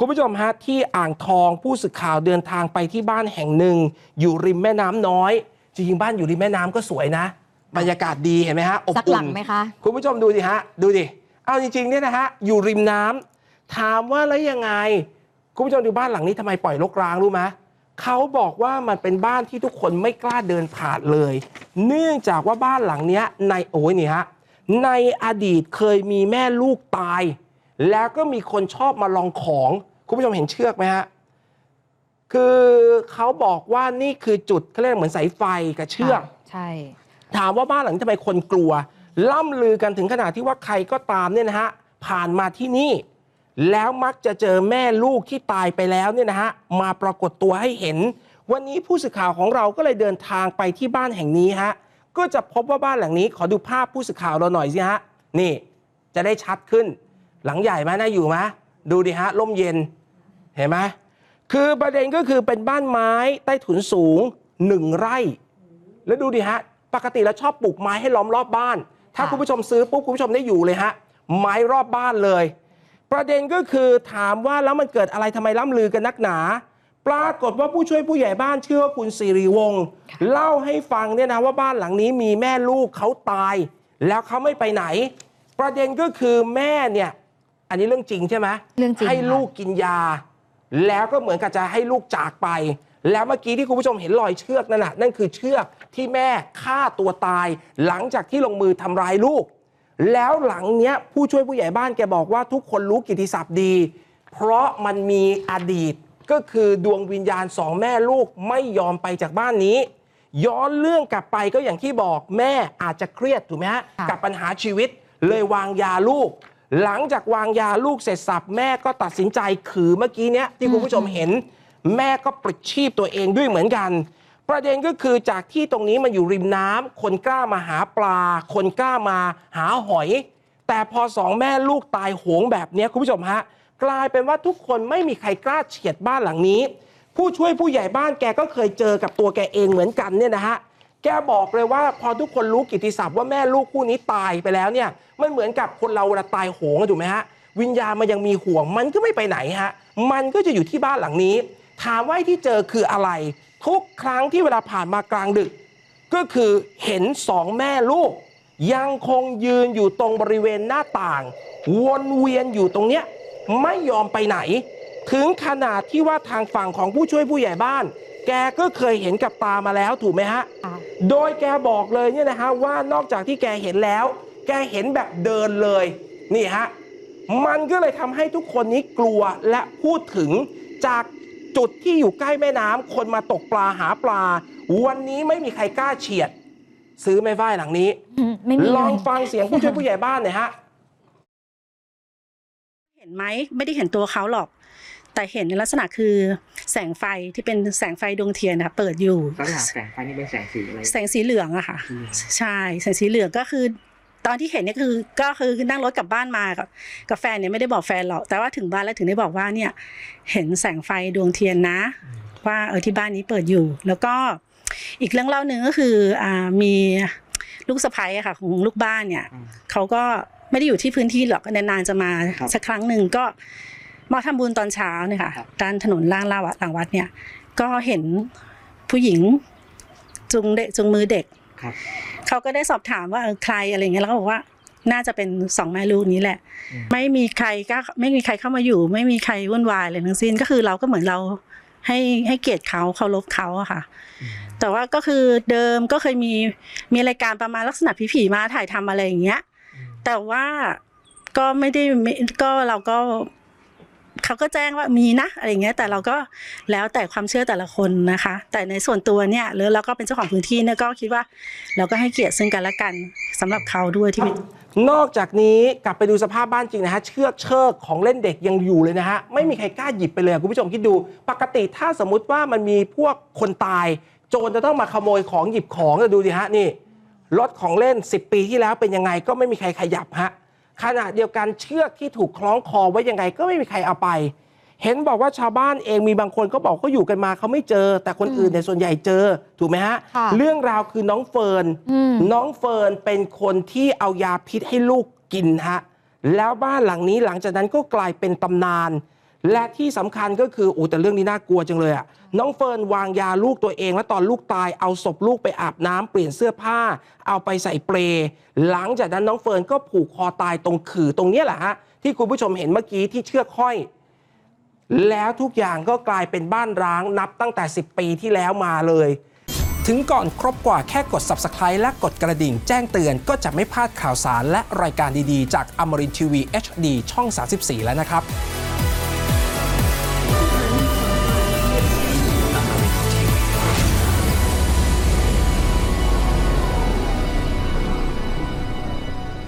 คุณผู้ชมฮะที่อ่างทองผู้สื่อข่าวเดินทางไปที่บ้านแห่งหนึ่ง อยู่ริมแม่น้ำน้อย จริงๆบ้านอยู่ริมแม่น้ำก็สวยนะ บรรยากาศดีเห็นไหมฮะอบสักหอุ่ลันงไหมคะคุณผู้ชมดูดิฮะดูดิเอาจริงๆเนี่ยนะฮะอยู่ริมน้ำถามว่าแล้วยังไง คุณผู้ชมดูบ้านหลังนี้ทำไมปล่อยรกร้างรู้ไหมเขาบอกว่ามันเป็นบ้านที่ทุกคนไม่กล้าเดินผ่านเลย เนื่องจากว่าบ้านหลังเนี้ยในโอ้ยนี่ฮะในอดีตเคยมีแม่ลูกตาย แล้วก็มีคนชอบมาลองของ คุณผู้ชมเห็นเชือกไหมฮะคือเขาบอกว่านี่คือจุดเขาเรียกเหมือนสายไฟกับเชือกใช่ ถามว่าบ้านหลังนี้ทำไมคนกลัว ล่ำลือกันถึงขนาดที่ว่าใครก็ตามเนี่ยนะฮะผ่านมาที่นี่ แล้วมักจะเจอแม่ลูกที่ตายไปแล้วเนี่ยนะฮะมาปรากฏตัวให้เห็น วันนี้ผู้สื่อข่าวของเราก็เลยเดินทางไปที่บ้านแห่งนี้ฮะก็จะพบว่าบ้านหลังนี้ขอดูภาพผู้สื่อข่าวเราหน่อยสิฮะนี่ จะได้ชัดขึ้น หลังใหญ่ไหมน่าอยู่ไหมดูดิฮะร่มเย็น เห็นไหมคือประเด็นก็คือเป็นบ้านไม้ใต้ถุนสูงหนึ่งไร่ แล้วดูดิฮะ ปกติแล้วชอบปลูกไม้ให้ล้อมรอบบ้าน ถ้าค่ะคุณผู้ชมซื้อปุ๊บคุณผู้ชมได้อยู่เลยฮะ ไม้รอบบ้านเลย ประเด็นก็คือถามว่าแล้วมันเกิดอะไรทำไมล่ำลือกันนักหนา ปรากฏว่าผู้ช่วยผู้ใหญ่บ้านชื่อว่าคุณสิริวงศ์เล่าให้ฟังเนี่ยนะว่าบ้านหลังนี้มีแม่ลูกเขาตาย แล้วเขาไม่ไปไหน ประเด็นก็คือแม่เนี่ย อันนี้เรื่องจริงใช่ไหมเรื่องจริงให้ค่ะลูกกินยา แล้วก็เหมือนกับจะให้ลูกจากไป แล้วเมื่อกี้ที่คุณผู้ชมเห็นรอยเชือกนั่นน่ะนั่นคือเชือกที่แม่ฆ่าตัวตาย หลังจากที่ลงมือทำร้ายลูก แล้วหลังเนี้ยผู้ช่วยผู้ใหญ่บ้านแกบอกว่าทุกคนรู้กิติศัพท์ดี เพราะมันมีอดีตก็คือดวงวิญญาณสองแม่ลูกไม่ยอมไปจากบ้านนี้ ย้อนเรื่องกลับไปก็อย่างที่บอกแม่อาจจะเครียดถูกไหมฮะกับปัญหาชีวิตเลยวางยาลูก หลังจากวางยาลูกเสร็จสับแม่ก็ตัดสินใจขือเมื่อกี้เนี้ยที่คุณผู้ชมเห็น แม่ก็ปลิดชีพตัวเองด้วยเหมือนกัน ประเด็นก็คือจากที่ตรงนี้มันอยู่ริมน้ำคนกล้ามาหาปลา คนกล้ามาหาหอย แต่พอสองแม่ลูกตายโหงแบบเนี้ยคุณผู้ชมฮะกลายเป็นว่าทุกคนไม่มีใครกล้าเฉียดบ้านหลังนี้ ผู้ช่วยผู้ใหญ่บ้านแกก็เคยเจอกับตัวแกเองเหมือนกันเนี่ยนะฮะ แกบอกเลยว่าพอทุกคนรู้กิตติศัพท์ว่าแม่ลูกคู่นี้ตายไปแล้วเนี่ยมันเหมือนกับคนเราเวลาตายโหงอะถูกไหมฮะวิญญาณมันยังมีห่วงมันก็ไม่ไปไหนฮะมันก็จะอยู่ที่บ้านหลังนี้ ถามว่าที่เจอคืออะไร ทุกครั้งที่เวลาผ่านมากลางดึก ก็คือเห็นสองแม่ลูก ยังคงยืนอยู่ตรงบริเวณหน้าต่าง วนเวียนอยู่ตรงเนี้ยไม่ยอมไปไหน ถึงขนาดที่ว่าทางฝั่งของผู้ช่วยผู้ใหญ่บ้าน แกก็เคยเห็นกับตามาแล้วถูกไหมฮะ โดยแกบอกเลยเนี่ยนะฮะว่านอกจากที่แกเห็นแล้ว แกเห็นแบบเดินเลยนี่ฮะมันก็เลยทำให้ทุกคนนี้กลัวและพูดถึงจากจุดที่อยู่ใกล้แม่น้ำคนมาตกปลาหาปลา วันนี้ไม่มีใครกล้าเฉียด ซื้อไม่ฝ้ายหลังนี้อืมไม่มีลองเลยฟังเสียงผู้ช่วยผู้ใหญ่บ้านหน่อยฮะ เห็นไหมไม่ได้เห็นตัวเขาหรอก แต่เห็นในลักษณะคือแสงไฟที่เป็นแสงไฟดวงเทียนนะคะเปิดอยู่ลักษณะแสงไฟนี่เป็นแสงสีอะไรแสงสีเหลืองอะค่ะอืมใช่แสงสีเหลืองก็คือ ตอนที่เห็นเนี่ยคือก็คือนั่งรถกลับบ้านมากับกับแฟนเนี่ยไม่ได้บอกแฟนหรอกแต่ว่าถึงบ้านแล้วถึงได้บอกว่าเนี่ยเห็นแสงไฟดวงเทียนนะ ว่าเออที่บ้านนี้เปิดอยู่ แล้วก็อีกเรื่องเล่าหนึ่งก็คืออ่ามีลูกสะใภ้อะค่ะของลูกบ้านเนี่ยอืมเขาก็ไม่ได้อยู่ที่พื้นที่หรอกนานๆจะมาครับสักครั้งหนึ่งก็ มาทำบุญตอนเช้าเนี่ยค่ะครับด้านถนนล่างลาวัดหลังวัดเนี่ย ก็เห็นผู้หญิงจุงเด็กจุงมือเด็กครับเขาก็ได้สอบถามว่าเออใครอะไรเงี้ยแล้วก็บอกว่าน่าจะเป็นสองแม่ลูกนี้แหละอืมไม่มีใครก็ไม่มีใครเข้ามาอยู่ ไม่มีใครวุ่นวายอะไรทั้งสิ้นก็คือเราก็เหมือนเราให้ให้เกียรติเขาเคารพเขาอะค่ะ แต่ว่าก็คือเดิมก็เคยมีมีรายการประมาณลักษณะผีๆมาถ่ายทำอะไรอย่างเงี้ย แต่ว่าก็ไม่ได้ไม่ก็เราก็ เขาก็แจ้งว่ามีนะอะไรเงี้ยแต่เราก็แล้วแต่ความเชื่อแต่ละคนนะคะ แต่ในส่วนตัวเนี่ยหรือเราก็เป็นเจ้าของพื้นที่เนี่ยก็คิดว่า เราก็ให้เกียรติซึ่งกันและกันสำหรับเขาด้วยที่เป็นนอกจากนี้กลับไปดูสภาพบ้านจริงนะฮะเชือกเชิกของเล่นเด็กยังอยู่เลยนะฮะไม่มีใครกล้าหยิบไปเลยคุณผู้ชมคิดดู ปกติถ้าสมมุติว่ามันมีพวกคนตาย โจรจะต้องมาขโมยของหยิบของจะดูดิฮะนี่รถของเล่น 10 ปีที่แล้วเป็นยังไงก็ไม่มีใครขยับฮะ ขณะเดียวกันเชือกที่ถูกคล้องคอไว้ยังไงก็ไม่มีใครเอาไป เห็นบอกว่าชาวบ้านเองมีบางคนก็บอกเขาอยู่กันมาเขาไม่เจอ แต่คนอื่นในยส่วนใหญ่เจอถูกไหมฮะ ค่ะเรื่องราวคือน้องเฟิร์นอืม น้องเฟิร์นเป็นคนที่เอายาพิษให้ลูกกินฮะแล้วบ้านหลังนี้หลังจากนั้นก็กลายเป็นตำนาน และที่สำคัญก็คืออูแต่เรื่องนี้น่ากลัวจังเลยอะน้องเฟิร์นวางยาลูกตัวเอง แล้วตอนลูกตายเอาศพลูกไปอาบน้ำเปลี่ยนเสื้อผ้า เอาไปใส่เปลหลังจากนั้นน้องเฟิร์นก็ผูกคอตายตรงขื่อตรงเนี้ยแหละฮะที่คุณผู้ชมเห็นเมื่อกี้ที่เชือกห้อย แล้วทุกอย่างก็กลายเป็นบ้านร้างนับตั้งแต่ 10 ปีที่แล้วมาเลย ถึงก่อนครบกว่าแค่กด Subscribe และกดกระดิ่ง แจ้งเตือนก็จะไม่พลาดข่าวสารและรายการดีๆ จากอมรินทีวี HD ช่อง 34 แล้วนะครับ